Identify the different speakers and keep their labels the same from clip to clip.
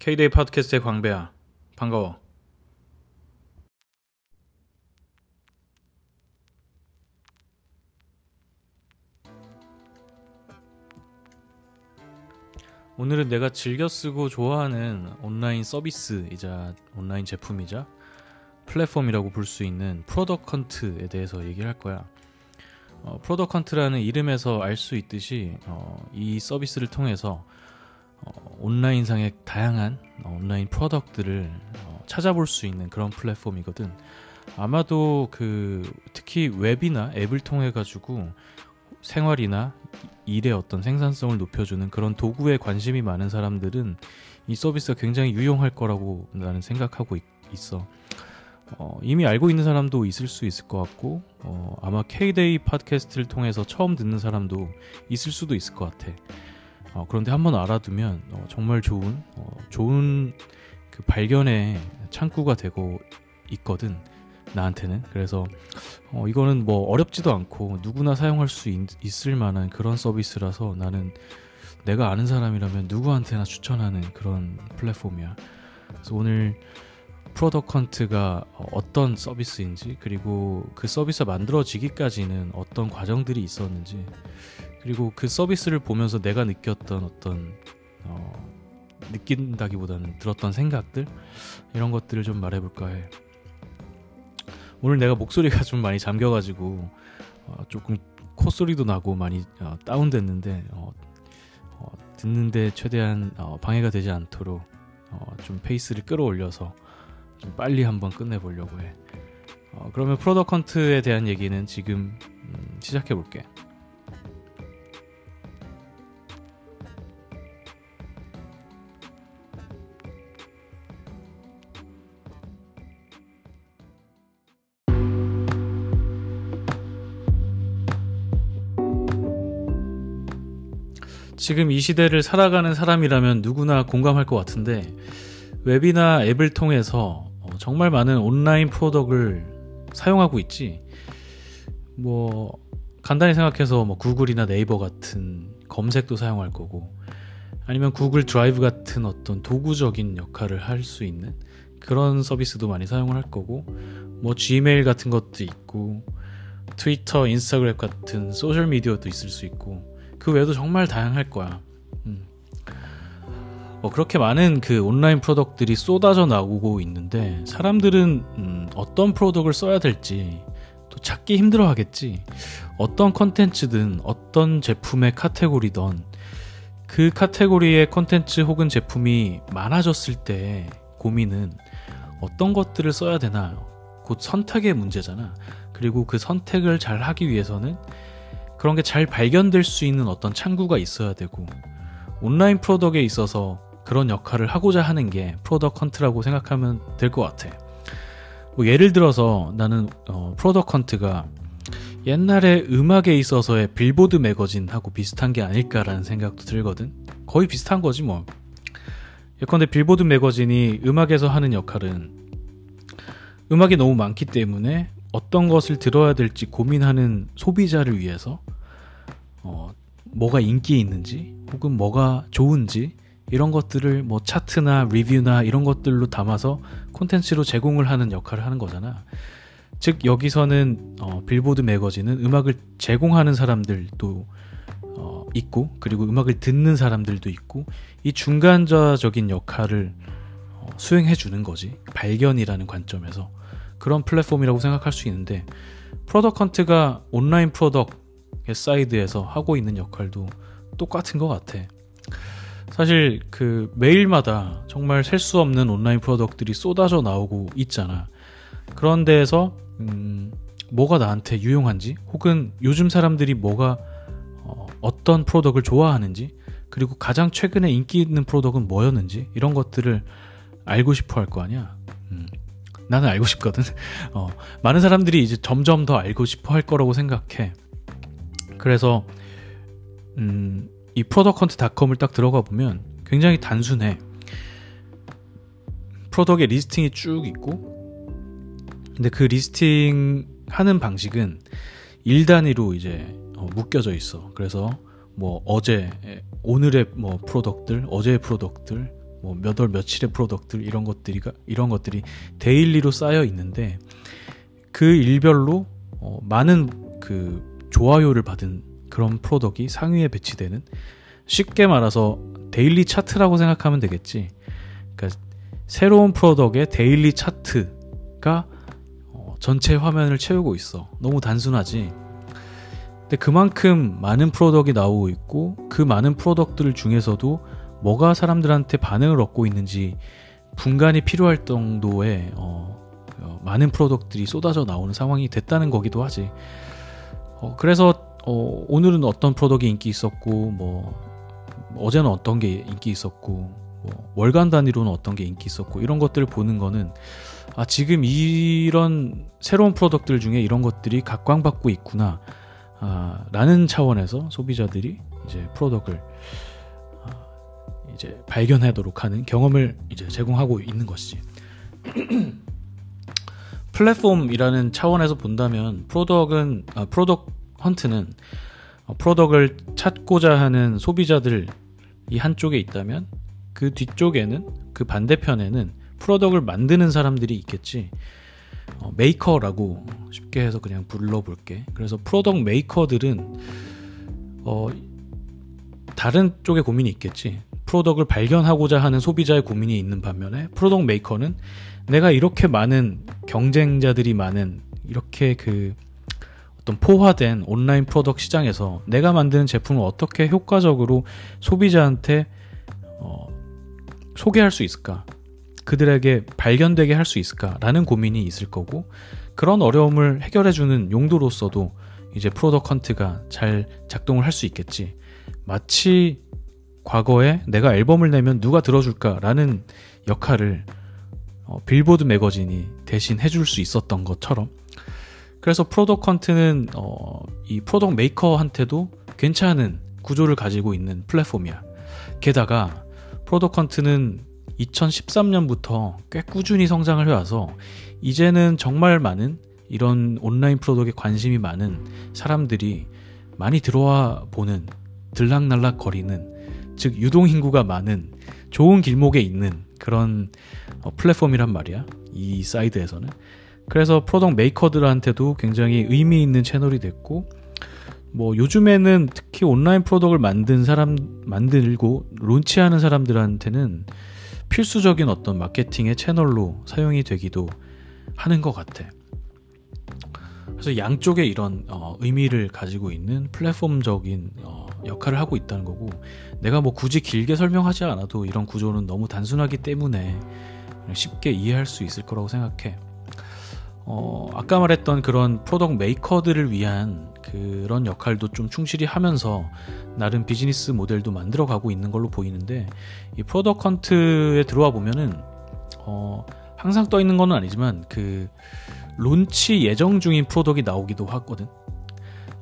Speaker 1: K-데이 팟캐스트의 광배야. 반가워. 오늘은 내가 즐겨 쓰고 좋아하는 온라인 서비스이자 온라인 제품이자 플랫폼이라고 볼 수 있는 Product Hunt에 대해서 얘기를 할 거야. 어, Product Hunt라는 이름에서 알 수 있듯이 어, 이 서비스를 통해서 어, 온라인상의 다양한 어, 온라인 product를 어, 찾아볼 수 있는 그런 플랫폼이거든. 아마도 그 특히 웹이나 앱을 통해 가지고 생활이나 일의 어떤 생산성을 높여주는 그런 도구에 관심이 많은 사람들은 이 서비스가 굉장히 유용할 거라고 나는 생각하고 있, 어 어, 이미 알고 있는 사람도 있을 수 있을 것 같고 어, 아마 K-데이 팟캐스트를 통해서 처음 듣는 사람도 있을 수도 있을 것 같아. 어, 그런데 한번 알아두면 어, 정말 좋은 어, 좋은 그 발견의 창구가 되고 있거든 나한테는 그래서 어, 이거는 뭐 어렵지도 않고 누구나 사용할 수 있, 있을 만한 그런 서비스라서 나는 내가 아는 사람이라면 누구한테나 추천하는 그런 플랫폼이야. 그래서 오늘 프로덕컨트가 어떤 서비스인지 그리고 그 서비스가 만들어지기까지는 어떤 과정들이 있었는지 그리고 그 서비스를 보면서 내가 느꼈던 어떤 어, 느낀다기보다는 들었던 생각들 이런 것들을 좀 말해볼까 해. 오늘 내가 목소리가 좀 많이 잠겨가지고 어, 조금 콧소리도 나고 많이 어, 다운됐는데 어, 어 듣는데 최대한 어, 방해가 되지 않도록 어, 좀 페이스를 끌어올려서 좀 빨리 한번 끝내보려고 해. 그러면 프로덕컨트에 대한 얘기는 지금 음, 시작해볼게. 지금 이 시대를 살아가는 사람이라면 누구나 공감할 것 같은데 웹이나 앱을 통해서 어, 정말 많은 온라인 product을 사용하고 있지. 뭐 간단히 생각해서 뭐 구글이나 네이버 같은 검색도 사용할 거고 아니면 구글 드라이브 같은 어떤 도구적인 역할을 할 수 있는 그런 서비스도 많이 사용을 할 거고 뭐 Gmail 같은 것도 있고 트위터, 인스타그램 같은 소셜 미디어도 있을 수 있고 그 외에도 정말 다양할 거야. 음. 뭐 그렇게 많은 그 온라인 product들이 쏟아져 나오고 있는데 사람들은 음 어떤 product를 써야 될지 또 찾기 힘들어 하겠지. 어떤 컨텐츠든 어떤 제품의 카테고리든 그 카테고리의 컨텐츠 혹은 제품이 많아졌을 때 고민은 어떤 것들을 써야 되나 곧 선택의 문제잖아. 그리고 그 선택을 잘 하기 위해서는 그런 게 잘 발견될 수 있는 어떤 창구가 있어야 되고 온라인 product에 있어서 그런 역할을 하고자 하는 게 Product Hunt라고 생각하면 될 것 같아. 뭐 예를 들어서 나는 어, Product Hunt가 옛날에 음악에 있어서의 빌보드 매거진하고 비슷한 게 아닐까라는 생각도 들거든. 거의 비슷한 거지 뭐. 예컨대 빌보드 매거진이 음악에서 하는 역할은 음악이 너무 많기 때문에 어떤 것을 들어야 될지 고민하는 소비자를 위해서 어, 뭐가 인기 있는지 혹은 뭐가 좋은지 이런 것들을 뭐 차트나 리뷰나 이런 것들로 담아서 콘텐츠로 제공을 하는 역할을 하는 거잖아. 즉 여기서는 어, 빌보드 매거진은 음악을 제공하는 사람들도 어, 있고 그리고 음악을 듣는 사람들도 있고 이 중간자적인 역할을 어, 수행해 주는 거지 발견이라는 관점에서 그런 플랫폼이라고 생각할 수 있는데 Product Hunt가 온라인 product side에서 하고 있는 역할도 똑같은 것 같아. 사실 그 매일마다 정말 셀 수 없는 온라인 product들이 쏟아져 나오고 있잖아. 그런 데에서 음, 뭐가 나한테 유용한지 혹은 요즘 사람들이 뭐가 어, 어떤 product를 좋아하는지 그리고 가장 최근에 인기 있는 product는 뭐였는지 이런 것들을 알고 싶어 할 거 아니야. 음, 나는 알고 싶거든. 어, 많은 사람들이 이제 점점 더 알고 싶어 할 거라고 생각해. 그래서 음, 이 Product Hunt.com을 딱 들어가 보면 굉장히 단순해. product의 listing이 쭉 있고 근데 그 listing 하는 방식은 일 단위로 이제 어, 묶여져 있어. 그래서 뭐 어제 오늘의 뭐 product들, 어제의 product들, 뭐 몇 월 며칠의 product들 이런 것들이 이런 것들이 daily로 쌓여 있는데 그 일별로 어, 많은 그 좋아요를 받은 그런 product이 상위에 배치되는 쉽게 말해서 daily 차트라고 생각하면 되겠지. 그러니까 새로운 product의 daily 차트가 어, 전체 화면을 채우고 있어. 너무 단순하지. 근데 그만큼 많은 product이 나오고 있고 그 많은 product들 중에서도 뭐가 사람들한테 반응을 얻고 있는지 분간이 필요할 정도의 어, 어, 많은 프로덕들이 쏟아져 나오는 상황이 됐다는 거기도 하지. 어, 그래서 어, 오늘은 어떤 프로덕이 인기 있었고 뭐 어제는 어떤 게 인기 있었고 뭐 월간 단위로는 어떤 게 인기 있었고 이런 것들을 보는 거는 아 지금 이런 새로운 프로덕트들 중에 이런 것들이 각광받고 있구나 아, 라는 차원에서 소비자들이 이제 product를 아, 이제 발견하도록 하는 경험을 이제 제공하고 있는 것이지. 플랫폼이라는 차원에서 본다면 product은 아, Product Hunt는 어, product을 찾고자 하는 소비자들 이 한쪽에 있다면 그 뒤쪽에는 그 반대편에는 product을 만드는 사람들이 있겠지. 어, 메이커라고 쉽게 해서 그냥 불러볼게. 그래서 product 메이커들은 어, 다른 쪽에 고민이 있겠지. 프로덕을 발견하고자 하는 소비자의 고민이 있는 반면에 프로덕 메이커는 내가 이렇게 많은 경쟁자들이 많은 이렇게 그 어떤 포화된 온라인 프로덕 시장에서 내가 만드는 제품을 어떻게 효과적으로 소비자한테 어, 소개할 수 있을까? 그들에게 발견되게 할 수 있을까라는 고민이 있을 거고 그런 어려움을 해결해 주는 용도로서도 이제 Product Hunt가 잘 작동을 할 수 있겠지. 마치 과거에 내가 앨범을 내면 누가 들어줄까라는 역할을 어, 빌보드 매거진이 대신 해줄 수 있었던 것처럼 그래서 Product Hunt는 어, 이 product 메이커한테도 괜찮은 구조를 가지고 있는 플랫폼이야. 게다가 Product Hunt는 2013년부터 꽤 꾸준히 성장을 해와서 이제는 정말 많은 이런 온라인 product에 관심이 많은 사람들이 많이 들어와 보는 들락날락 거리는 즉 유동 인구가 많은 좋은 길목에 있는 그런 어, 플랫폼이란 말이야. 이 side에서는. 그래서 product 메이커들한테도 굉장히 의미 있는 채널이 됐고 뭐 요즘에는 특히 온라인 product을 만든 사람 만들고 launch하는 사람들한테는 필수적인 어떤 마케팅의 채널로 사용이 되기도 하는 것 같아. 그래서 양쪽에 이런 어, 의미를 가지고 있는 플랫폼적인 어, 역할을 하고 있다는 거고 내가 뭐 굳이 길게 설명하지 않아도 이런 구조는 너무 단순하기 때문에 쉽게 이해할 수 있을 거라고 생각해. 어, 아까 말했던 그런 product 메이커들을 위한 그런 역할도 좀 충실히 하면서 나름 비즈니스 모델도 만들어 가고 있는 걸로 보이는데 이 Product Hunt에 들어와 보면은 어, 항상 떠 있는 건 아니지만 그 launch 예정 중인 product이 나오기도 하거든.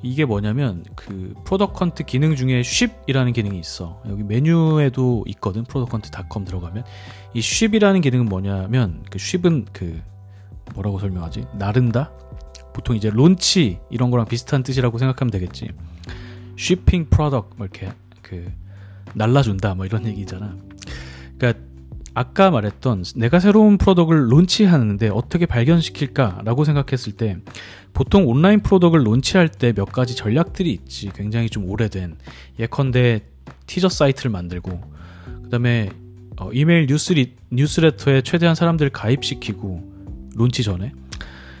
Speaker 1: 이게 뭐냐면 그 Product Hunt 기능 중에 Ship이라는 기능이 있어. 여기 메뉴에도 있거든. Product Hunt닷컴 들어가면 이 Ship이라는 기능은 뭐냐면 그 ship은 그 뭐라고 설명하지? 나른다? 보통 이제 launch 이런 거랑 비슷한 뜻이라고 생각하면 되겠지. shipping product 뭐 이렇게 그 날라준다 뭐 이런 얘기잖아. 그러니까 아까 말했던 내가 새로운 product를 launch하는데 어떻게 발견시킬까라고 생각했을 때 보통 온라인 product를 launch할 때 몇 가지 전략들이 있지. 굉장히 좀 오래된 예컨대 티저 사이트를 만들고 그다음에 어, 이메일 뉴스리, 뉴스레터에 최대한 사람들을 가입시키고 launch 전에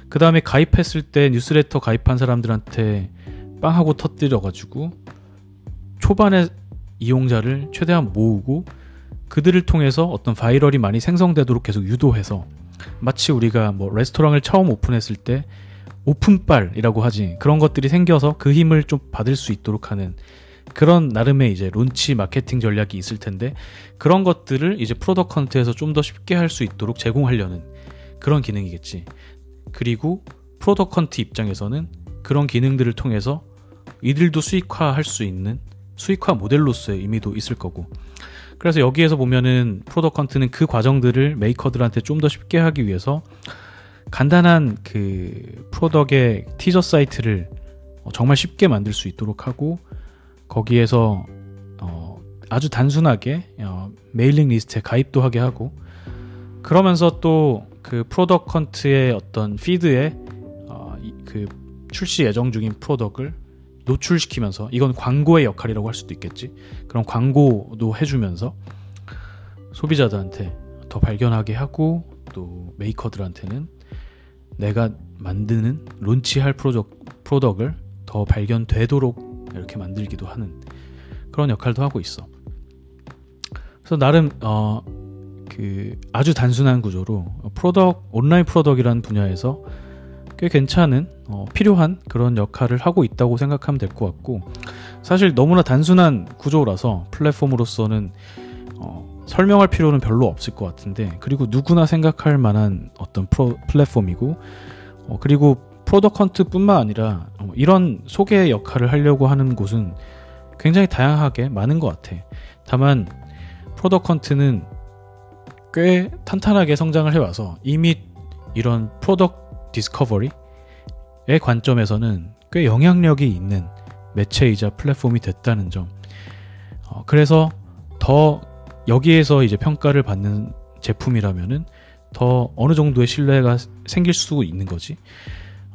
Speaker 1: 그 다음에 가입했을 때 뉴스레터 가입한 사람들한테 빵하고 터뜨려가지고 초반에 이용자를 최대한 모으고 그들을 통해서 어떤 viral이 많이 생성되도록 계속 유도해서 마치 우리가 뭐 레스토랑을 처음 오픈했을 때 오픈빨이라고 하지 그런 것들이 생겨서 그 힘을 좀 받을 수 있도록 하는 그런 나름의 이제 launch 마케팅 전략이 있을 텐데 그런 것들을 이제 Product Hunt에서 좀 더 쉽게 할 수 있도록 제공하려는 그런 기능이겠지. 그리고 Product Hunt 입장에서는 그런 기능들을 통해서 이들도 수익화할 수 있는 수익화 모델로서의 의미도 있을 거고. 그래서 여기에서 보면은 Product Hunt는 그 과정들을 메이커들한테 좀 더 쉽게 하기 위해서 간단한 그 product의 티저 사이트를 정말 쉽게 만들 수 있도록 하고 거기에서 어 아주 단순하게 어, 메일링 리스트에 가입도 하게 하고 그러면서 또 그 Product Hunt의 어떤 feed에 어, 그 출시 예정 중인 product을 노출시키면서 이건 광고의 역할이라고 할 수도 있겠지. 그런 광고도 해주면서 소비자들한테 더 발견하게 하고 또 메이커들한테는 내가 만드는 launch할 product, product을 더 발견되도록 이렇게 만들기도 하는 그런 역할도 하고 있어. 그래서 나름 어, 그 아주 단순한 구조로 프로덕 온라인 프로덕이라는 분야에서 꽤 괜찮은 어, 필요한 그런 역할을 하고 있다고 생각하면 될 것 같고 사실 너무나 단순한 구조라서 플랫폼으로서는 어, 설명할 필요는 별로 없을 것 같은데 그리고 누구나 생각할 만한 어떤 프로, 플랫폼이고 어, 그리고 프로덕 헌트뿐만 아니라 어, 이런 소개 역할을 하려고 하는 곳은 굉장히 다양하게 많은 것 같아. 다만 프로덕 헌트는 꽤 탄탄하게 성장을 해와서 이미 이런 프로덕 디스커버리의 관점에서는 꽤 영향력이 있는 매체이자 플랫폼이 됐다는 점. 어, 그래서 더 여기에서 이제 평가를 받는 제품이라면은 더 어느 정도의 신뢰가 생길 수 있는 거지.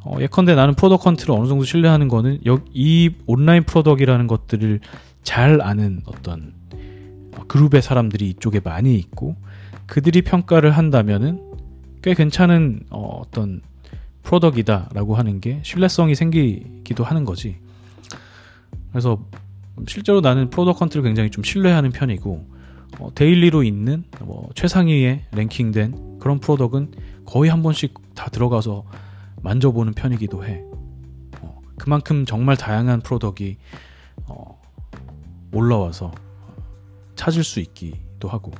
Speaker 1: 어, 예컨대 나는 Product Hunt를 어느 정도 신뢰하는 거는 이 온라인 product이라는 것들을 잘 아는 어떤 그룹의 사람들이 이쪽에 많이 있고 그들이 평가를 한다면은 꽤 괜찮은 어, 어떤 product이다라고 하는 게 신뢰성이 생기기도 하는 거지. 그래서 실제로 나는 Product Hunt를 굉장히 좀 신뢰하는 편이고 어, daily로 있는 뭐 최상위에 랭킹된 그런 product은 거의 한 번씩 다 들어가서 만져보는 편이기도 해. 어, 그만큼 정말 다양한 product이 어, 올라와서 찾을 수 있기도 하고.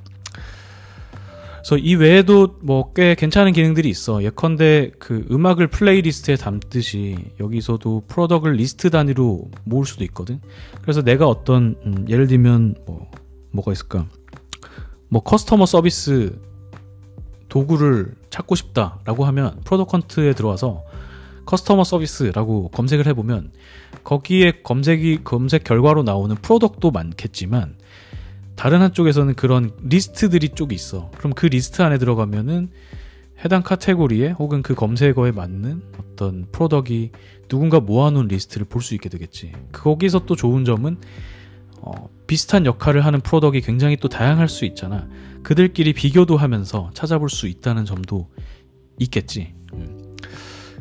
Speaker 1: 그래서 이 외에도 뭐 꽤 괜찮은 기능들이 있어. 예컨대 그 음악을 플레이리스트에 담듯이 여기서도 product을 리스트 단위로 모을 수도 있거든. 그래서 내가 어떤 음, 예를 들면 뭐 뭐가 있을까? 뭐 customer service 도구를 찾고 싶다라고 하면 Product Hunt에 들어와서 customer service라고 검색을 해보면 거기에 검색이 검색 결과로 나오는 product도 많겠지만 다른 한쪽에서는 그런 리스트들이 쭉 있어. 그럼 그 리스트 안에 들어가면은 해당 카테고리에 혹은 그 검색어에 맞는 어떤 product이 누군가 모아놓은 리스트를 볼 수 있게 되겠지. 거기서 또 좋은 점은 어, 비슷한 역할을 하는 product이 굉장히 또 다양할 수 있잖아. 그들끼리 비교도 하면서 찾아볼 수 있다는 점도 있겠지. 음.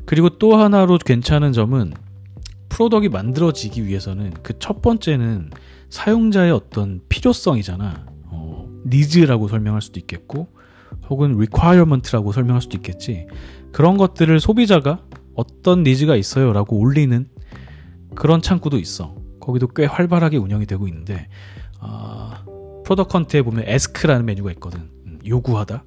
Speaker 1: 그리고 또 하나로 괜찮은 점은 product이 만들어지기 위해서는 그 첫 번째는 사용자의 어떤 필요성이잖아. 어, needs라고 설명할 수도 있겠고, 혹은 requirement라고 설명할 수도 있겠지. 그런 것들을 소비자가 어떤 니즈가 있어요라고 올리는 그런 창구도 있어. 거기도 꽤 활발하게 운영이 되고 있는데 어, 프로덕 컨트에 보면 에스크라는 메뉴가 있거든. 음, 요구하다.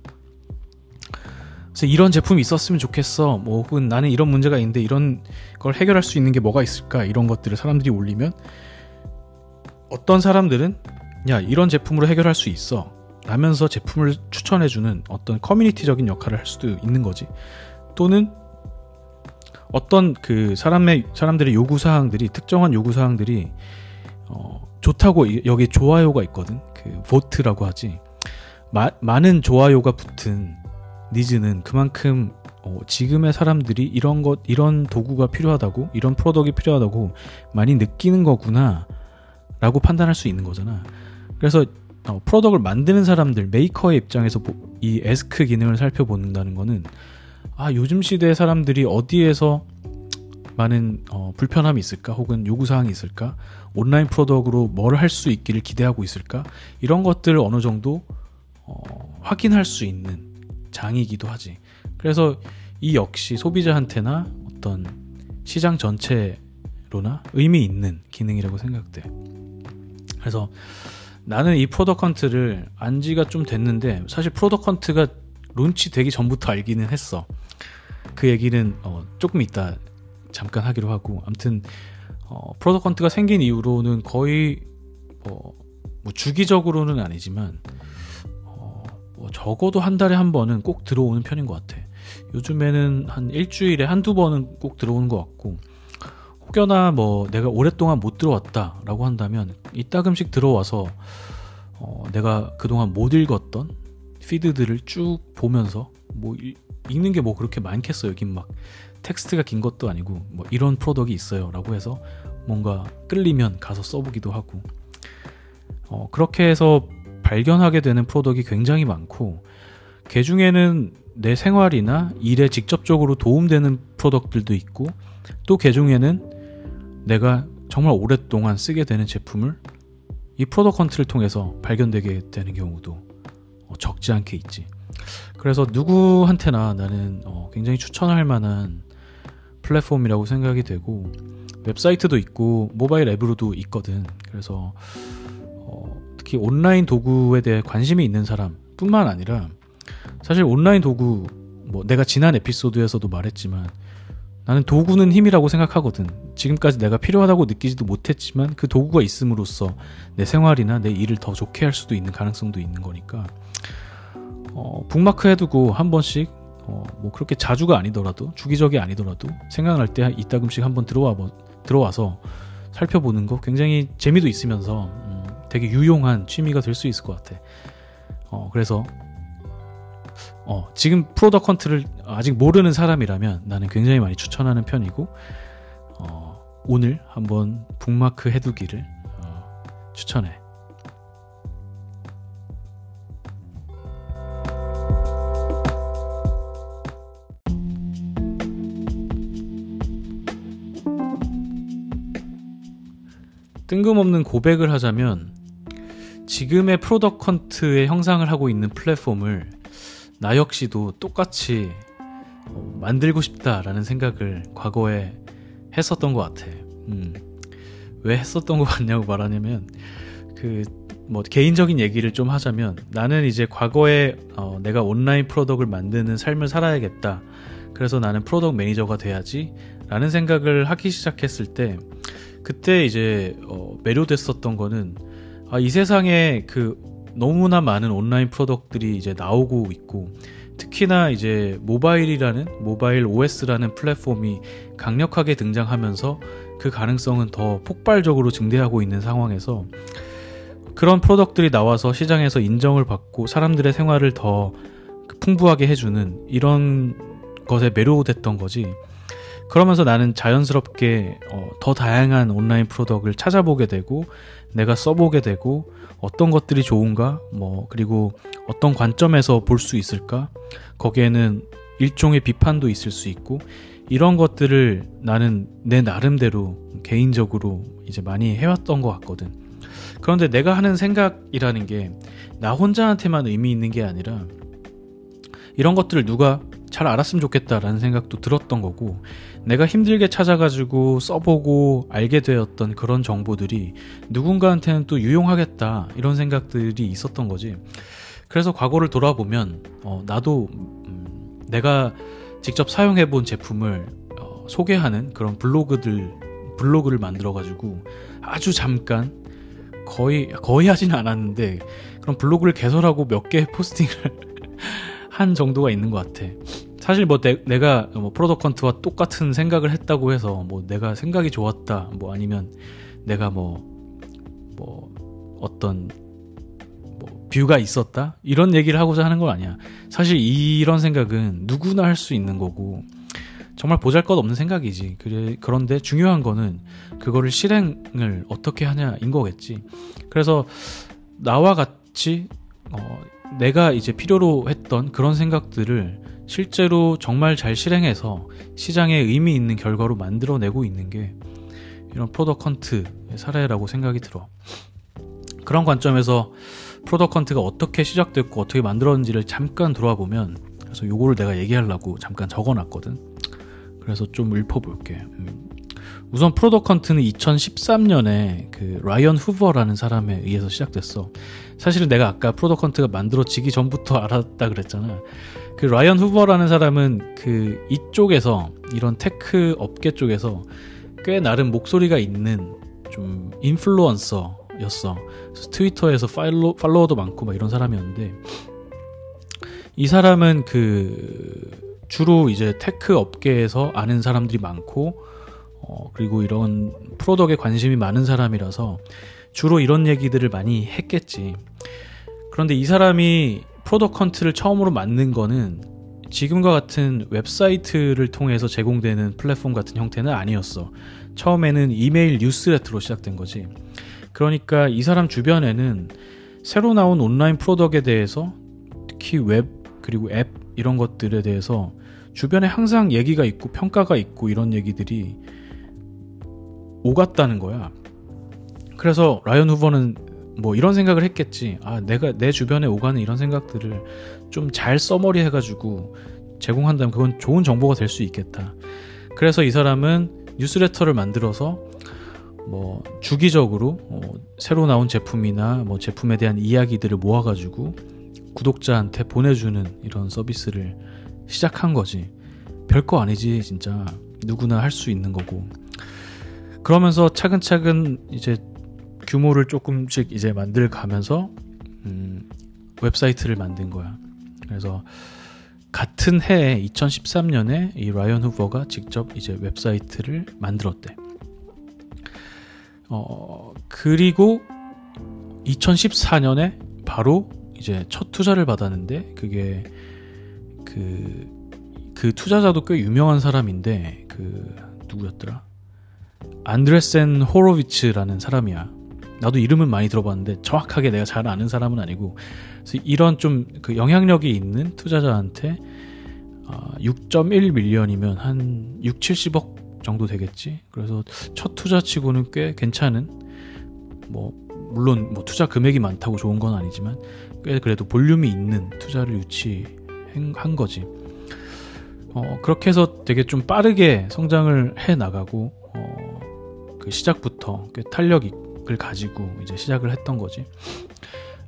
Speaker 1: 그래서 이런 제품이 있었으면 좋겠어. 뭐 혹은 나는 이런 문제가 있는데 이런 걸 해결할 수 있는 게 뭐가 있을까? 이런 것들을 사람들이 올리면 어떤 사람들은 야 이런 제품으로 해결할 수 있어. 라면서 제품을 추천해주는 어떤 커뮤니티적인 역할을 할 수도 있는 거지. 또는 어떤 그 사람의 사람들의 요구 사항들이 특정한 요구 사항들이 어, 좋다고 여기 좋아요가 있거든. 그 보트라고 하지. 마, 많은 좋아요가 붙은 니즈는 그만큼 어, 지금의 사람들이 이런 것 이런 도구가 필요하다고 이런 프로덕이 필요하다고 많이 느끼는 거구나 라고 판단할 수 있는 거잖아. 그래서 어, 프로덕을 만드는 사람들 메이커의 입장에서 이 에스크 기능을 살펴본다는 거는 아 요즘 시대의 사람들이 어디에서 많은 어, 불편함이 있을까? 혹은 요구사항이 있을까? 온라인 프로덕으로 뭘 할 수 있기를 기대하고 있을까? 이런 것들을 어느 정도 어, 확인할 수 있는 장이기도 하지. 그래서 이 역시 소비자한테나 어떤 시장 전체로나 의미 있는 기능이라고 생각돼 그래서 나는 이 Product Hunt를 안 지가 좀 됐는데 사실 Product Hunt가 launch 되기 전부터 알기는 했어. 그 얘기는 어, 조금 이따 잠깐 하기로 하고 아무튼 어, Product Hunt가 생긴 이후로는 거의 뭐, 뭐 주기적으로는 아니지만 어, 뭐 적어도 한 달에 한 번은 꼭 들어오는 편인 것 같아. 요즘에는 한 일주일에 한두 번은 꼭 들어오는 것 같고 혹여나 뭐 내가 오랫동안 못 들어왔다라고 한다면 이따금씩 들어와서 어, 내가 그동안 못 읽었던 피드들을 쭉 보면서 뭐 읽는 게 뭐 그렇게 많겠어요. 여긴 막 텍스트가 긴 것도 아니고 뭐 이런 프로덕이 있어요라고 해서 뭔가 끌리면 가서 써보기도 하고 어, 그렇게 해서 발견하게 되는 프로덕이 굉장히 많고 그 중에는 내 생활이나 일에 직접적으로 도움되는 프로덕들도 있고 또그 중에는 내가 정말 오랫동안 쓰게 되는 제품을 이 프로덕 헌트를 통해서 발견되게 되는 경우도 어, 적지 않게 있지. 그래서 누구한테나 나는 어, 굉장히 추천할 만한 플랫폼이라고 생각이 되고 웹사이트도 있고 모바일 앱으로도 있거든. 그래서 어, 특히 온라인 도구에 대해 관심이 있는 사람뿐만 아니라 사실 온라인 도구 뭐 내가 지난 에피소드에서도 말했지만 나는 도구는 힘이라고 생각하거든. 지금까지 내가 필요하다고 느끼지도 못했지만 그 도구가 있음으로써 내 생활이나 내 일을 더 좋게 할 수도 있는 가능성도 있는 거니까 어, 북마크 해두고 한 번씩 어, 뭐 그렇게 자주가 아니더라도 주기적이 아니더라도 생각날 때 이따금씩 한번 들어와 들어와서 살펴보는 거 굉장히 재미도 있으면서 음, 되게 유용한 취미가 될 수 있을 것 같아. 어, 그래서 어, 지금 프로덕 컨트를 아직 모르는 사람이라면 나는 굉장히 많이 추천하는 편이고 어, 오늘 한번 북마크 해두기를 어, 추천해. 뜬금없는 고백을 하자면 지금의 Product Hunt의 형상을 하고 있는 플랫폼을 나 역시도 똑같이 어, 만들고 싶다라는 생각을 과거에 했었던 것 같아. 음. 왜 했었던 것 같냐고 말하냐면 그 뭐 개인적인 얘기를 좀 하자면 나는 이제 과거에 어, 내가 온라인 product을 만드는 삶을 살아야겠다. 그래서 나는 product manager가 돼야지. 라는 생각을 하기 시작했을 때 그때 이제 어, 매료됐었던 거는 아, 이 세상에 그 너무나 많은 온라인 product들이 이제 나오고 있고 특히나 이제 모바일이라는 모바일 OS라는 플랫폼이 강력하게 등장하면서 그 가능성은 더 폭발적으로 증대하고 있는 상황에서 그런 product들이 나와서 시장에서 인정을 받고 사람들의 생활을 더 풍부하게 해주는 이런 것에 매료됐던 거지. 그러면서 나는 자연스럽게 어, 더 다양한 온라인 product를 찾아보게 되고 내가 써보게 되고 어떤 것들이 좋은가, 뭐, 그리고 어떤 관점에서 볼 수 있을까, 거기에는 일종의 비판도 있을 수 있고, 이런 것들을 나는 내 나름대로 개인적으로 이제 많이 해왔던 것 같거든. 그런데 내가 하는 생각이라는 게 나 혼자한테만 의미 있는 게 아니라 이런 것들을 누가 잘 알았으면 좋겠다라는 생각도 들었던 거고 내가 힘들게 찾아가지고 써보고 알게 되었던 그런 정보들이 누군가한테는 또 유용하겠다 이런 생각들이 있었던 거지 그래서 과거를 돌아보면 어, 나도 음, 내가 직접 사용해본 제품을 어, 소개하는 그런 블로그들 블로그를 만들어 가지고 아주 잠깐 거의 거의 하진 않았는데 그런 블로그를 개설하고 몇 개 포스팅을 한 정도가 있는 것 같아. 사실 뭐 내, 내가 뭐 프로덕컨트와 똑같은 생각을 했다고 해서 뭐 내가 생각이 좋았다 뭐 아니면 내가 뭐뭐 뭐 어떤 뭐 뷰가 있었다 이런 얘기를 하고자 하는 건 아니야. 사실 이런 생각은 누구나 할 수 있는 거고 정말 보잘것없는 생각이지. 그래 그런데 중요한 거는 그거를 실행을 어떻게 하냐인 거겠지. 그래서 나와 같이 어, 내가 이제 필요로 했던 그런 생각들을 실제로 정말 잘 실행해서 시장에 의미 있는 결과로 만들어내고 있는 게 이런 Product Hunt의 사례라고 생각이 들어. 그런 관점에서 Product Hunt가 어떻게 시작됐고 어떻게 만들었는지를 잠깐 돌아 보면 그래서 요거를 내가 얘기하려고 잠깐 적어놨거든. 그래서 좀 읊어볼게. 음. 우선 Product Hunt는 2013년에 그 라이언 후버라는 사람에 의해서 시작됐어. 사실은 내가 아까 Product Hunt가 만들어지기 전부터 알았다 그랬잖아. 그 라이언 후버라는 사람은 그 이쪽에서 이런 tech 업계 쪽에서 꽤 나름 목소리가 있는 좀 인플루언서였어. 트위터에서 팔로, 팔로워도 많고 막 이런 사람이었는데 이 사람은 그 주로 이제 tech 업계에서 아는 사람들이 많고 어, 그리고 이런 product에 관심이 많은 사람이라서 주로 이런 얘기들을 많이 했겠지. 그런데 이 사람이 Product Hunt를 처음으로 만든 거는 지금과 같은 웹사이트를 통해서 제공되는 플랫폼 같은 형태는 아니었어. 처음에는 이메일 뉴스레터로 시작된 거지. 그러니까 이 사람 주변에는 새로 나온 온라인 product에 대해서 특히 웹 그리고 앱 이런 것들에 대해서 주변에 항상 얘기가 있고 평가가 있고 이런 얘기들이 오갔다는 거야. 그래서 라이언 후버는 뭐 이런 생각을 했겠지. 아, 내가 내 주변에 오가는 이런 생각들을 좀 잘 summary 해가지고 제공한다면 그건 좋은 정보가 될 수 있겠다. 그래서 이 사람은 뉴스레터를 만들어서 뭐 주기적으로 어, 새로 나온 제품이나 뭐 제품에 대한 이야기들을 모아가지고 구독자한테 보내주는 이런 서비스를 시작한 거지. 별거 아니지, 진짜. 누구나 할 수 있는 거고. 그러면서 차근차근 이제 규모를 조금씩 이제 만들 가면서 음, 웹사이트를 만든 거야. 그래서 같은 해에 2013년에 이 라이언 후버가 직접 이제 웹사이트를 만들었대. 어, 그리고 2014년에 바로 이제 첫 투자를 받았는데 그게 그, 그 투자자도 꽤 유명한 사람인데 그 누구였더라? 안드레센 호로비츠라는 사람이야. 나도 이름은 많이 들어봤는데 정확하게 내가 잘 아는 사람은 아니고 그래서 이런 좀 그 영향력이 있는 투자자한테 6.1 아, 밀리언이면 한 6, 70억 정도 되겠지. 그래서 첫 투자치고는 꽤 괜찮은 뭐 물론 뭐 투자 금액이 많다고 좋은 건 아니지만 꽤 그래도 볼륨이 있는 투자를 유치한 거지. 어, 그렇게 해서 되게 좀 빠르게 성장을 해 나가고 어, 그 시작부터 꽤 탄력 을 가지고 이제 시작을 했던 거지.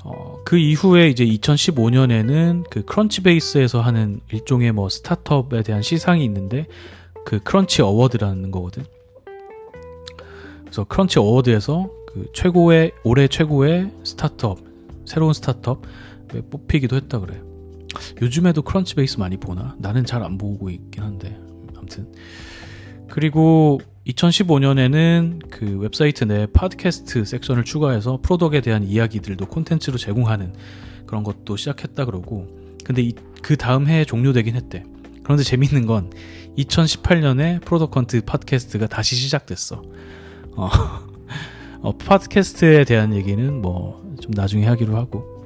Speaker 1: 어, 그 이후에 이제 2015년에는 그 크런치베이스에서 하는 일종의 뭐 스타트업에 대한 시상이 있는데 그 Crunch Award라는 거거든. 그래서 Crunch Award에서 그 최고의 올해 최고의 스타트업 새로운 스타트업 뽑히기도 했다 그래. 요즘에도 Crunchbase 많이 보나? 나는 잘 안 보고 있긴 한데 아무튼 그리고 2015년에는 그 웹사이트 내 팟캐스트 섹션을 추가해서 product에 대한 이야기들도 콘텐츠로 제공하는 그런 것도 시작했다 그러고 근데 이, 그 다음 해에 종료되긴 했대. 그런데 재밌는 건 2018년에 프로덕컨트 팟캐스트가 다시 시작됐어. 어, 어, 팟캐스트에 대한 얘기는 뭐 좀 나중에 하기로 하고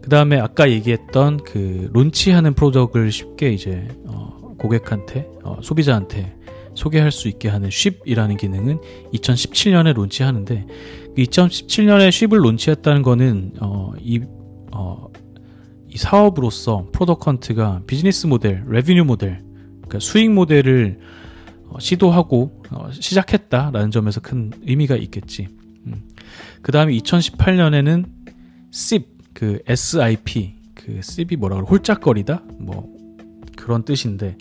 Speaker 1: 그 다음에 아까 얘기했던 그 론치하는 프로덕을 쉽게 이제 어, 고객한테 어, 소비자한테 소개할 수 있게 하는 쉽이라는 기능은 2017년에 론치하는데 2017년에 쉽을 론치했다는 거는 어, 이, 어, 이 사업으로서 Product Hunt가 비즈니스 모델, revenue 모델, 그러니까 수익 모델을 어, 시도하고 어, 시작했다라는 점에서 큰 의미가 있겠지. 음. 그 다음에 2018년에는 SIP, 그 SIP, 그 SIP이 뭐라 그래, 홀짝거리다? 뭐 그런 뜻인데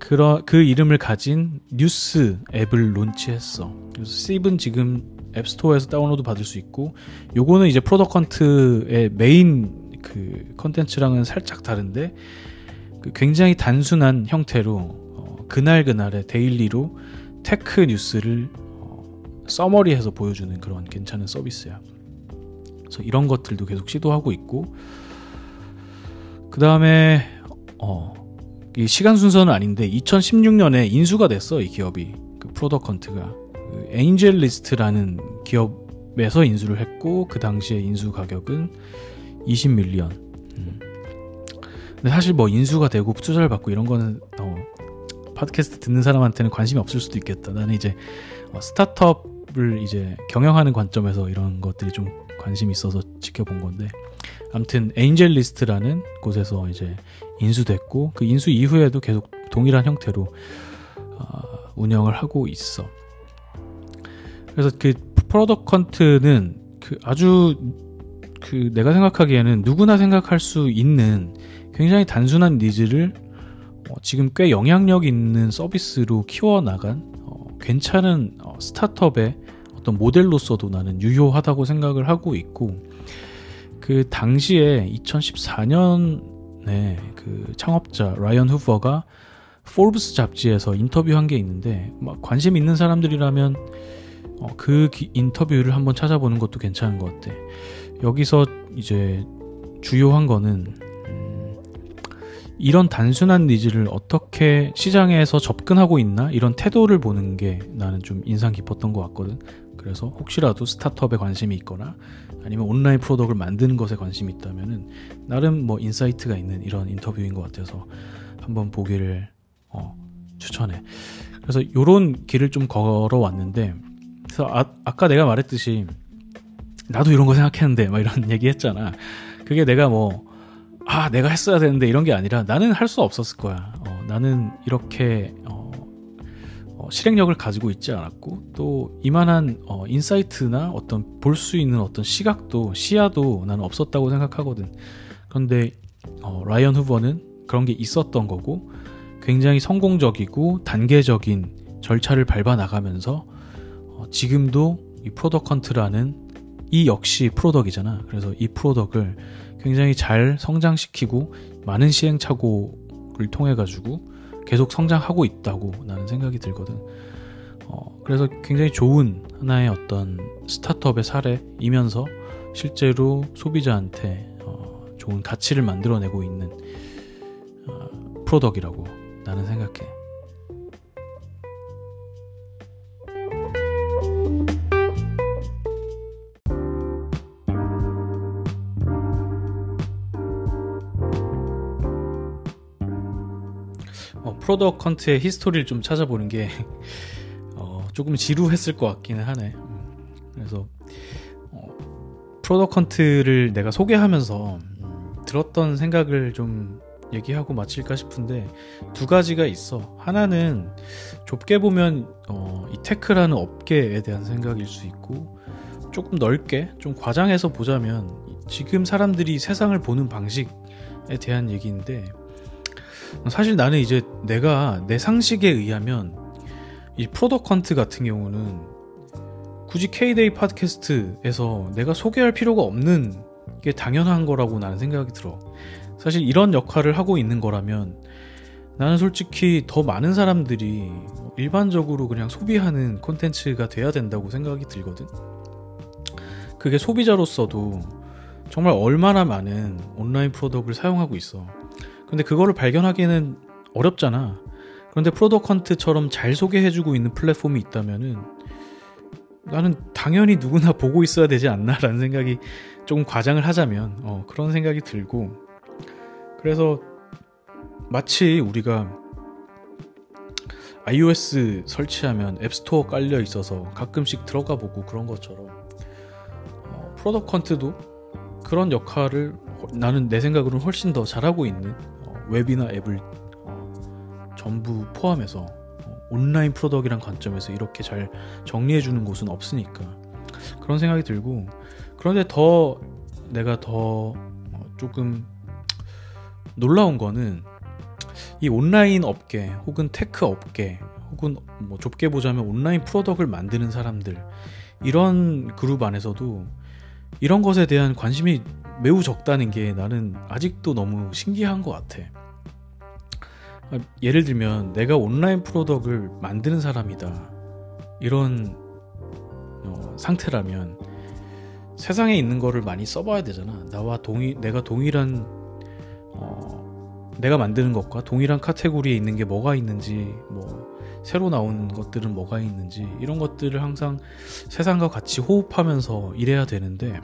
Speaker 1: 그러, 그 이름을 가진 뉴스 앱을 launch했어. 그래서 씹은 지금 앱스토어에서 다운로드 받을 수 있고 요거는 이제 Product Hunt의 메인 그 컨텐츠랑은 살짝 다른데 그 굉장히 단순한 형태로 어, 그날 그날의 daily로 tech 뉴스를 어, summary해서 보여주는 그런 괜찮은 서비스야. 그래서 이런 것들도 계속 시도하고 있고 그 다음에 어 시간 순서는 아닌데 2016년에 인수가 됐어 이 기업이 그 Product Hunt가 그 AngelList라는 기업에서 인수를 했고 그 당시에 인수 가격은 20 million. 음. 근데 사실 뭐 인수가 되고 투자를 받고 이런 거는 어, 팟캐스트 듣는 사람한테는 관심이 없을 수도 있겠다. 나는 이제 어, 스타트업을 이제 경영하는 관점에서 이런 것들이 좀 관심이 있어서 지켜본 건데 아무튼 AngelList라는 곳에서 이제 인수됐고 그 인수 이후에도 계속 동일한 형태로 어, 운영을 하고 있어. 그래서 그 Product Hunt는 그 아주 그 내가 생각하기에는 누구나 생각할 수 있는 굉장히 단순한 needs를 어, 지금 꽤 영향력 있는 서비스로 키워나간 어, 괜찮은 어, 스타트업의 어떤 모델로서도 나는 유효하다고 생각을 하고 있고 그 당시에 2014년에 그 창업자 라이언 후버가 포브스 잡지에서 인터뷰한 게 있는데 막 관심 있는 사람들이라면 어, 그 기, 인터뷰를 한번 찾아보는 것도 괜찮은 것 같아. 여기서 이제 주요한 거는 음, 이런 단순한 needs를 어떻게 시장에서 접근하고 있나 이런 태도를 보는 게 나는 좀 인상 깊었던 것 같거든. 그래서 혹시라도 스타트업에 관심이 있거나 아니면 온라인 product를 만드는 것에 관심이 있다면은 나름 뭐 insight가 있는 이런 인터뷰인 것 같아서 한번 보기를 어, 추천해. 그래서 요런 길을 좀 걸어왔는데 그래서 아, 아까 내가 말했듯이 나도 이런 거 생각했는데 막 이런 얘기 했잖아. 그게 내가 뭐, 아, 내가 했어야 되는데 이런 게 아니라 나는 할 수 없었을 거야. 어, 나는 이렇게, 어, 어, 실행력을 가지고 있지 않았고, 또 이만한 어, insight나 어떤 볼 수 있는 어떤 시각도, 시야도 나는 없었다고 생각하거든. 그런데, 어, 라이언 후버는 그런 게 있었던 거고, 굉장히 성공적이고 단계적인 절차를 밟아 나가면서 어, 지금도 이 Product Hunt라는 이 역시 product이잖아. 그래서 이 product을 굉장히 잘 성장시키고 많은 시행착오를 통해 가지고 계속 성장하고 있다고 나는 생각이 들거든. 어, 그래서 굉장히 좋은 하나의 어떤 스타트업의 사례이면서 실제로 소비자한테 어, 좋은 가치를 만들어내고 있는 어, 프로덕이라고 나는 생각해. Product Hunt의 history를 좀 찾아보는 게 어, 조금 지루했을 것 같기는 하네. 음, 그래서 어, Product Hunt를 내가 소개하면서 음, 들었던 생각을 좀 얘기하고 마칠까 싶은데 두 가지가 있어. 하나는 좁게 보면 어, 이 tech라는 업계에 대한 생각일 수 있고 조금 넓게 좀 과장해서 보자면 지금 사람들이 세상을 보는 방식에 대한 얘기인데 사실 나는 이제 내가 내 상식에 의하면 이 Product Hunt 같은 경우는 굳이 K-데이 팟캐스트에서 내가 소개할 필요가 없는 게 당연한 거라고 나는 생각이 들어. 사실 이런 역할을 하고 있는 거라면 나는 솔직히 더 많은 사람들이 일반적으로 그냥 소비하는 콘텐츠가 돼야 된다고 생각이 들거든. 그게 소비자로서도 정말 얼마나 많은 온라인 product를 사용하고 있어. 근데 그거를 발견하기는 어렵잖아. 그런데 Product Hunt처럼 잘 소개해주고 있는 플랫폼이 있다면은 나는 당연히 누구나 보고 있어야 되지 않나라는 생각이 조금 과장을 하자면 어, 그런 생각이 들고 그래서 마치 우리가 iOS 설치하면 앱스토어 깔려 있어서 가끔씩 들어가 보고 그런 것처럼 어, Product Hunt도 그런 역할을 나는 내 생각으로는 훨씬 더 잘하고 있는 웹이나 앱을 어, 전부 포함해서 어, 온라인 product이란 관점에서 이렇게 잘 정리해 주는 곳은 없으니까 그런 생각이 들고 그런데 더 내가 더 어, 조금 놀라운 거는 이 온라인 업계 혹은 tech 업계 혹은 뭐 좁게 보자면 온라인 product을 만드는 사람들 이런 그룹 안에서도 이런 것에 대한 관심이 매우 적다는 게 나는 아직도 너무 신기한 것 같아. 아, 예를 들면 내가 온라인 프로덕을 만드는 사람이다 이런 어, 상태라면 세상에 있는 거를 많이 써봐야 되잖아 나와 동일 내가 동일한 어, 내가 만드는 것과 동일한 카테고리에 있는 게 뭐가 있는지 뭐 새로 나온 것들은 뭐가 있는지 이런 것들을 항상 세상과 같이 호흡하면서 일해야 되는데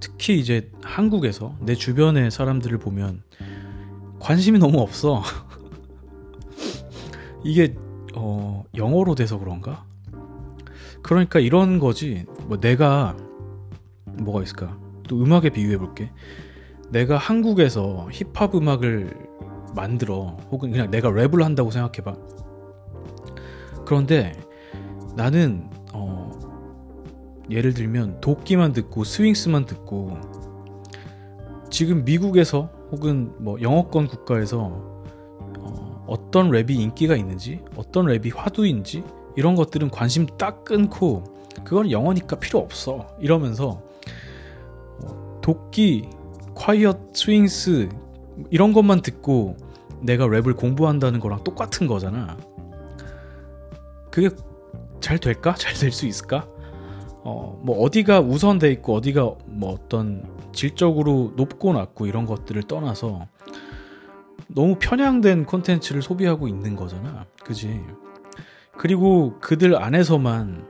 Speaker 1: 특히 이제 한국에서 내 주변의 사람들을 보면 관심이 너무 없어. 이게 어, 영어로 돼서 그런가? 그러니까 이런 거지. 뭐 내가 뭐가 있을까? 또 음악에 비유해 볼게. 내가 한국에서 힙합 음악을 만들어 혹은 그냥 내가 랩을 한다고 생각해 봐. 그런데 나는 어, 예를 들면 도끼만 듣고 스윙스만 듣고 지금 미국에서 혹은 뭐 영어권 국가에서 어, 떤 랩이 인기가 있는지 어떤 랩이 화두인지 이런 것들은 관심 딱 끊고 그건 영어니까 필요 없어 이러면서 어, 도끼 콰이엇 스윙스 이런 것만 듣고 내가 랩을 공부한다는 거랑 똑같은 거잖아 그게 잘 될까? 잘 될 수 있을까? 어, 뭐 어디가 우선돼 있고 어디가 뭐 어떤 질적으로 높고 낮고 이런 것들을 떠나서 너무 편향된 콘텐츠를 소비하고 있는 거잖아. 그지? 그리고 그들 안에서만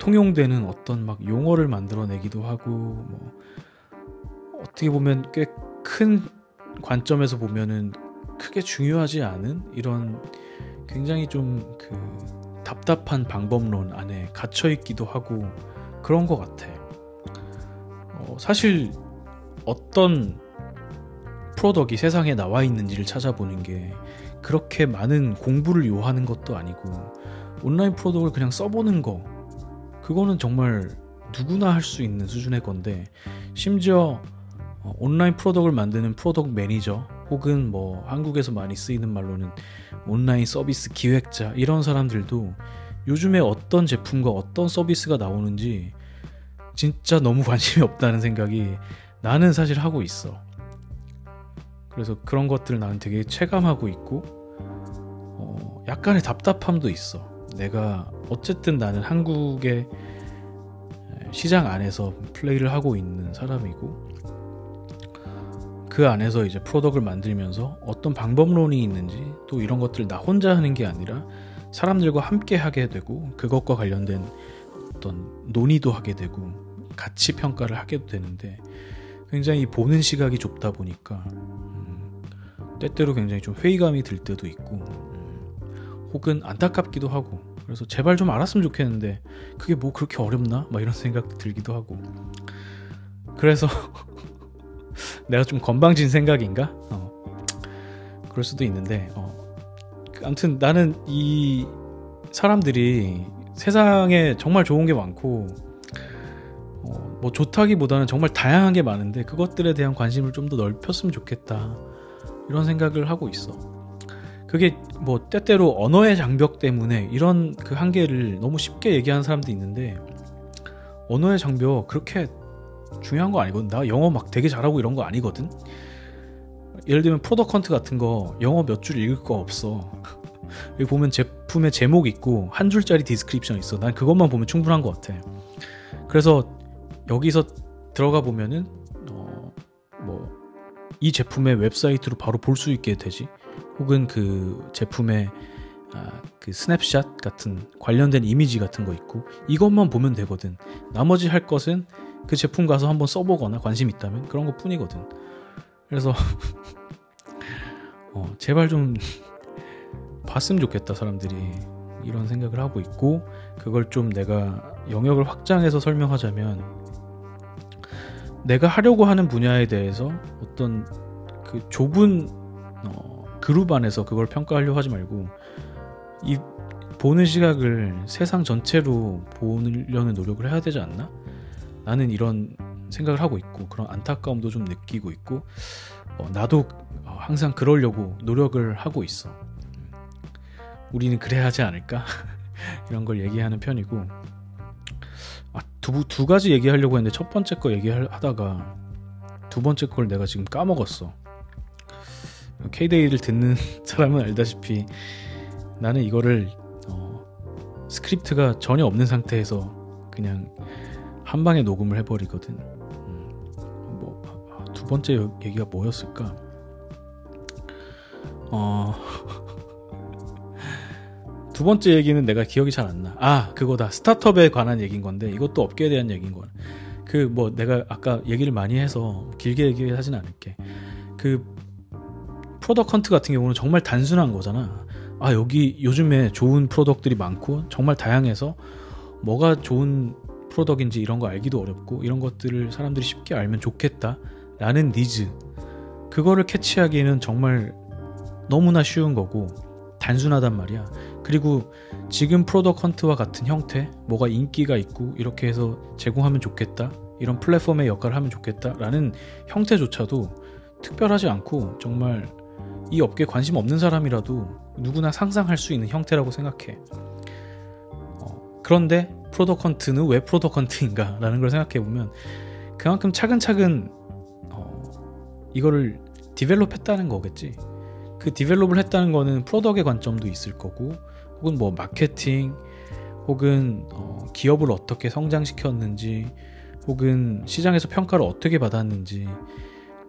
Speaker 1: 통용되는 어떤 막 용어를 만들어내기도 하고 뭐 어떻게 보면 꽤 큰 관점에서 보면은 크게 중요하지 않은 이런 굉장히 좀 그 답답한 방법론 안에 갇혀 있기도 하고 그런 것 같아. 어, 사실 어떤 프로덕이 세상에 나와 있는지를 찾아보는 게 그렇게 많은 공부를 요하는 것도 아니고 온라인 product을 그냥 써보는 거 그거는 정말 누구나 할 수 있는 수준의 건데 심지어 어, 온라인 product을 만드는 product manager 혹은 뭐 한국에서 많이 쓰이는 말로는 온라인 서비스 기획자 이런 사람들도 요즘에 어떤 제품과 어떤 서비스가 나오는지 진짜 너무 관심이 없다는 생각이 나는 사실 하고 있어. 그래서 그런 것들을 나는 되게 체감하고 있고 어, 약간의 답답함도 있어. 내가 어쨌든 나는 한국의 시장 안에서 플레이를 하고 있는 사람이고 그 안에서 이제 프로덕을 만들면서 어떤 방법론이 있는지 또 이런 것들을 나 혼자 하는 게 아니라 사람들과 함께 하게 되고 그것과 관련된 어떤 논의도 하게 되고 가치 평가를 하게 되는데 굉장히 보는 시각이 좁다 보니까 음, 때때로 굉장히 좀 회의감이 들 때도 있고 음, 혹은 안타깝기도 하고 그래서 제발 좀 알았으면 좋겠는데 그게 뭐 그렇게 어렵나? 막 이런 생각 들기도 하고 그래서 내가 좀 건방진 생각인가? 어, 그럴 수도 있는데 어, 아무튼 나는 이 사람들이 세상에 정말 좋은 게 많고 어, 뭐 좋다기보다는 정말 다양한 게 많은데 그것들에 대한 관심을 좀 더 넓혔으면 좋겠다 이런 생각을 하고 있어. 그게 뭐 때때로 언어의 장벽 때문에 이런 그 한계를 너무 쉽게 얘기하는 사람도 있는데 언어의 장벽 그렇게 중요한 거 아니거든. 나 영어 막 되게 잘하고 이런 거 아니거든. 예를 들면 Product Hunt 같은 거 영어 몇 줄 읽을 거 없어. 여기 보면 제품의 제목 있고 한 줄짜리 description 있어. 난 그것만 보면 충분한 것 같아. 그래서 여기서 들어가 보면은 어, 뭐이 제품의 웹사이트로 바로 볼 수 있게 되지. 혹은 그 제품의 아, 그 스냅샷 같은 관련된 이미지 같은 거 있고 이것만 보면 되거든. 나머지 할 것은 그 제품 가서 한번 써보거나 관심 있다면 그런 것 뿐이거든. 그래서 어, 제발 좀 봤으면 좋겠다 사람들이 이런 생각을 하고 있고 그걸 좀 내가 영역을 확장해서 설명하자면 내가 하려고 하는 분야에 대해서 어떤 그 좁은 어, 그룹 안에서 그걸 평가하려고 하지 말고 이 보는 시각을 세상 전체로 보려는 노력을 해야 되지 않나? 나는 이런 생각을 하고 있고 그런 안타까움도 좀 느끼고 있고 어, 나도 어, 항상 그러려고 노력을 하고 있어. 우리는 그래야 하지 않을까? 이런 걸 얘기하는 편이고 아, 두, 두 가지 얘기하려고 했는데 첫 번째 거 얘기하다가 두 번째 걸 내가 지금 까먹었어. K-데이를 듣는 사람은 알다시피 나는 이거를 어, 스크립트가 전혀 없는 상태에서 그냥 한 방에 녹음을 해버리거든. 음, 뭐 두 번째 얘기가 뭐였을까? 어, 두 번째 얘기는 내가 기억이 잘 안 나. 아, 그거다. 스타트업에 관한 얘기인 건데 이것도 업계에 대한 얘기인 거야. 그 뭐 내가 아까 얘기를 많이 해서 길게 얘기하진 않을게. 그 Product Hunt 같은 경우는 정말 단순한 거잖아. 아, 여기 요즘에 좋은 product들이 많고 정말 다양해서 뭐가 좋은 product인지 이런 거 알기도 어렵고 이런 것들을 사람들이 쉽게 알면 좋겠다라는 니즈. 그거를 캐치하기에는 정말 너무나 쉬운 거고 단순하단 말이야. 그리고 지금 프로덕 헌트와 같은 형태, 뭐가 인기가 있고 이렇게 해서 제공하면 좋겠다. 이런 플랫폼의 역할을 하면 좋겠다라는 형태조차도 특별하지 않고 정말 이 업계에 관심 없는 사람이라도 누구나 상상할 수 있는 형태라고 생각해. 어, 그런데 프로덕 헌트는 왜 프로덕 헌트인가? 라는 걸 생각해 보면 그만큼 차근차근 어, 이거를 develop 했다는 거겠지. 그 develop을 했다는 거는 product의 관점도 있을 거고 혹은 뭐 마케팅 혹은 어, 기업을 어떻게 성장시켰는지 혹은 시장에서 평가를 어떻게 받았는지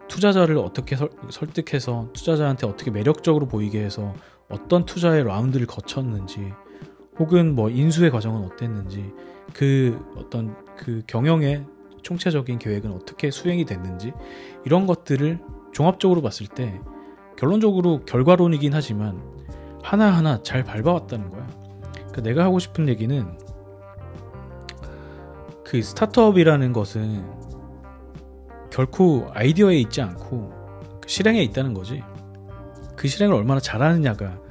Speaker 1: 투자자를 어떻게 설, 설득해서 투자자한테 어떻게 매력적으로 보이게 해서 어떤 투자의 라운드를 거쳤는지 혹은 뭐 인수의 과정은 어땠는지 그 어떤 그 경영의 총체적인 계획은 어떻게 수행이 됐는지 이런 것들을 종합적으로 봤을 때 결론적으로 결과론이긴 하지만 하나하나 잘 밟아왔다는 거야. 그러니까 내가 하고 싶은 얘기는 그 스타트업이라는 것은 결코 아이디어에 있지 않고 그 실행에 있다는 거지. 그 실행을 얼마나 잘하느냐가 어,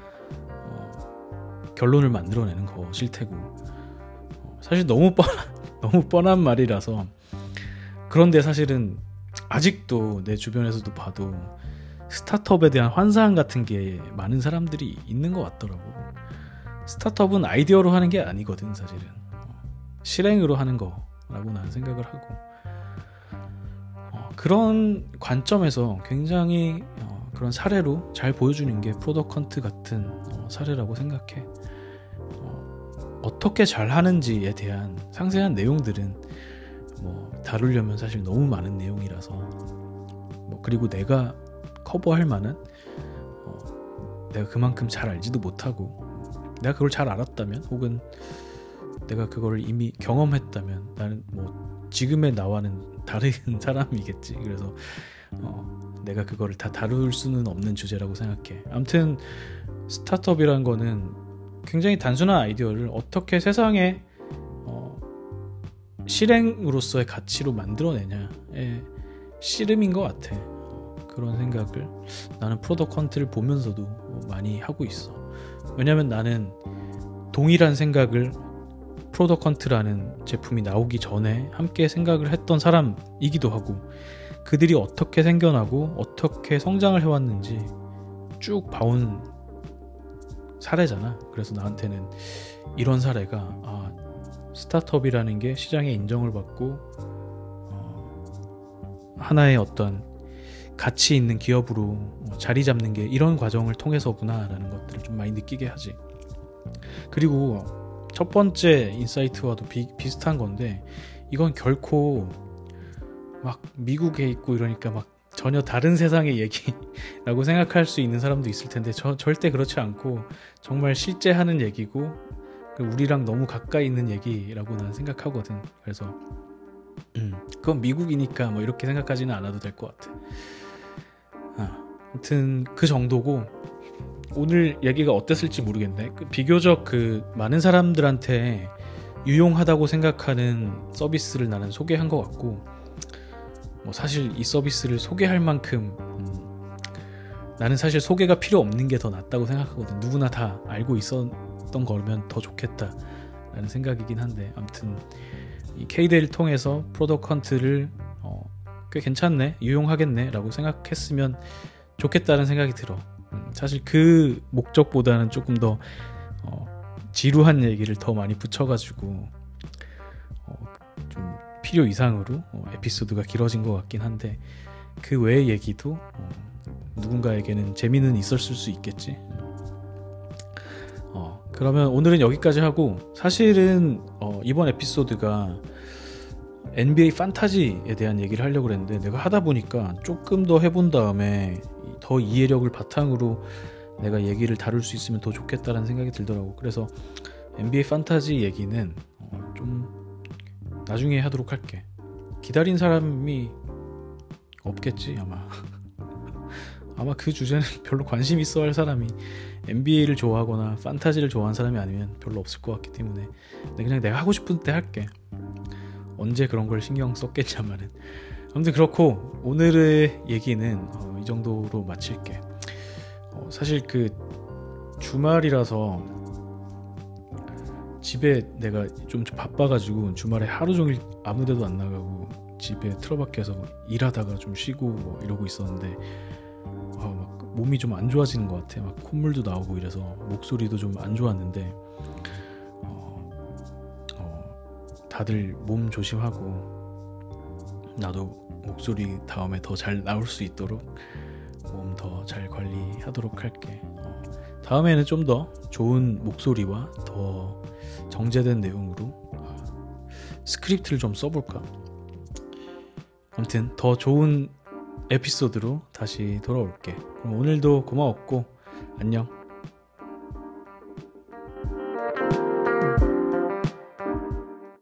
Speaker 1: 결론을 만들어내는 것일 테고. 어, 사실 너무 뻔 너무 뻔한 말이라서 그런데 사실은 아직도 내 주변에서도 봐도 스타트업에 대한 환상 같은 게 많은 사람들이 있는 것 같더라고. 스타트업은 아이디어로 하는 게 아니거든, 사실은. 실행으로 하는 거라고 나는 생각을 하고. 어, 그런 관점에서 굉장히 어, 그런 사례로 잘 보여주는 게 Product Hunt 같은 어, 사례라고 생각해. 어, 어떻게 잘 하는지에 대한 상세한 내용들은 뭐 다루려면 사실 너무 많은 내용이라서 뭐 그리고 내가 커버할 만한 어, 내가 그만큼 잘 알지도 못하고 내가 그걸 잘 알았다면 혹은 내가 그걸 이미 경험했다면 나는 뭐 지금의 나와는 다른 사람이겠지. 그래서 어, 내가 그거를 다 다룰 수는 없는 주제라고 생각해. 아무튼 스타트업이라는 거는 굉장히 단순한 아이디어를 어떻게 세상에 어, 실행으로서의 가치로 만들어내냐의 씨름인 것 같아 그런 생각을 나는 Product Hunt를 보면서도 많이 하고 있어. 왜냐면 나는 동일한 생각을 Product Hunt라는 제품이 나오기 전에 함께 생각을 했던 사람이기도 하고 그들이 어떻게 생겨나고 어떻게 성장을 해왔는지 쭉 봐온 사례잖아. 그래서 나한테는 이런 사례가 아, 스타트업이라는 게 시장에 인정을 받고 어, 하나의 어떤 가치 있는 기업으로 뭐 자리 잡는 게 이런 과정을 통해서구나라는 것들을 좀 많이 느끼게 하지. 그리고 첫 번째 인사이트와도 비, 비슷한 건데 이건 결코 막 미국에 있고 이러니까 막 전혀 다른 세상의 얘기라고 생각할 수 있는 사람도 있을 텐데 저, 절대 그렇지 않고 정말 실제 하는 얘기고 그 우리랑 너무 가까이 있는 얘기라고 나는 생각하거든. 그래서 음, 그건 미국이니까 뭐 이렇게 생각하지는 않아도 될 것 같아. 아무튼 그 정도고 오늘 얘기가 어땠을지 모르겠네. 그 비교적 그 많은 사람들한테 유용하다고 생각하는 서비스를 나는 소개한 것 같고 뭐 사실 이 서비스를 소개할 만큼 음, 나는 사실 소개가 필요 없는 게 더 낫다고 생각하거든. 누구나 다 알고 있었던 거면 더 좋겠다라는 생각이긴 한데 아무튼 이 케이데를 통해서 Product Hunt를 어, 꽤 괜찮네, 유용하겠네라고 생각했으면 좋겠다는 생각이 들어. 음, 사실 그 목적보다는 조금 더 어, 지루한 얘기를 더 많이 붙여가지고 필요 이상으로 어, 에피소드가 길어진 것 같긴 한데 그 외의 얘기도 어, 누군가에게는 재미는 있었을 수 있겠지. 어, 그러면 오늘은 여기까지 하고 사실은 어, 이번 에피소드가 NBA 판타지에 대한 얘기를 하려고 그랬는데 내가 하다 보니까 조금 더 해본 다음에 더 이해력을 바탕으로 내가 얘기를 다룰 수 있으면 더 좋겠다라는 생각이 들더라고. 그래서 NBA 판타지 얘기는 어, 좀 나중에 하도록 할게. 기다린 사람이 없겠지 아마. 아마 그 주제는 별로 관심 있어 할 사람이 NBA를 좋아하거나 판타지를 좋아하는 사람이 아니면 별로 없을 것 같기 때문에 그냥 내가 하고 싶은 때 할게. 언제 그런 걸 신경 썼겠냐마는 아무튼 그렇고 오늘의 얘기는 어, 이 정도로 마칠게. 어, 사실 그 주말이라서 집에 내가 좀 바빠가지고 주말에 하루 종일 아무데도 안 나가고 집에 틀어박혀서 일하다가 좀 쉬고 뭐 이러고 있었는데 어, 막 몸이 좀 안 좋아지는 것 같아. 막 콧물도 나오고 이래서 목소리도 좀 안 좋았는데 어, 어, 다들 몸 조심하고 나도 목소리 다음에 더 잘 나올 수 있도록 몸 더 잘 관리하도록 할게. 어, 다음에는 좀 더 좋은 목소리와 더 정제된 내용으로 스크립트를 좀 써볼까. 아무튼 더 좋은 에피소드로 다시 돌아올게. 그럼 오늘도 고마웠고 안녕.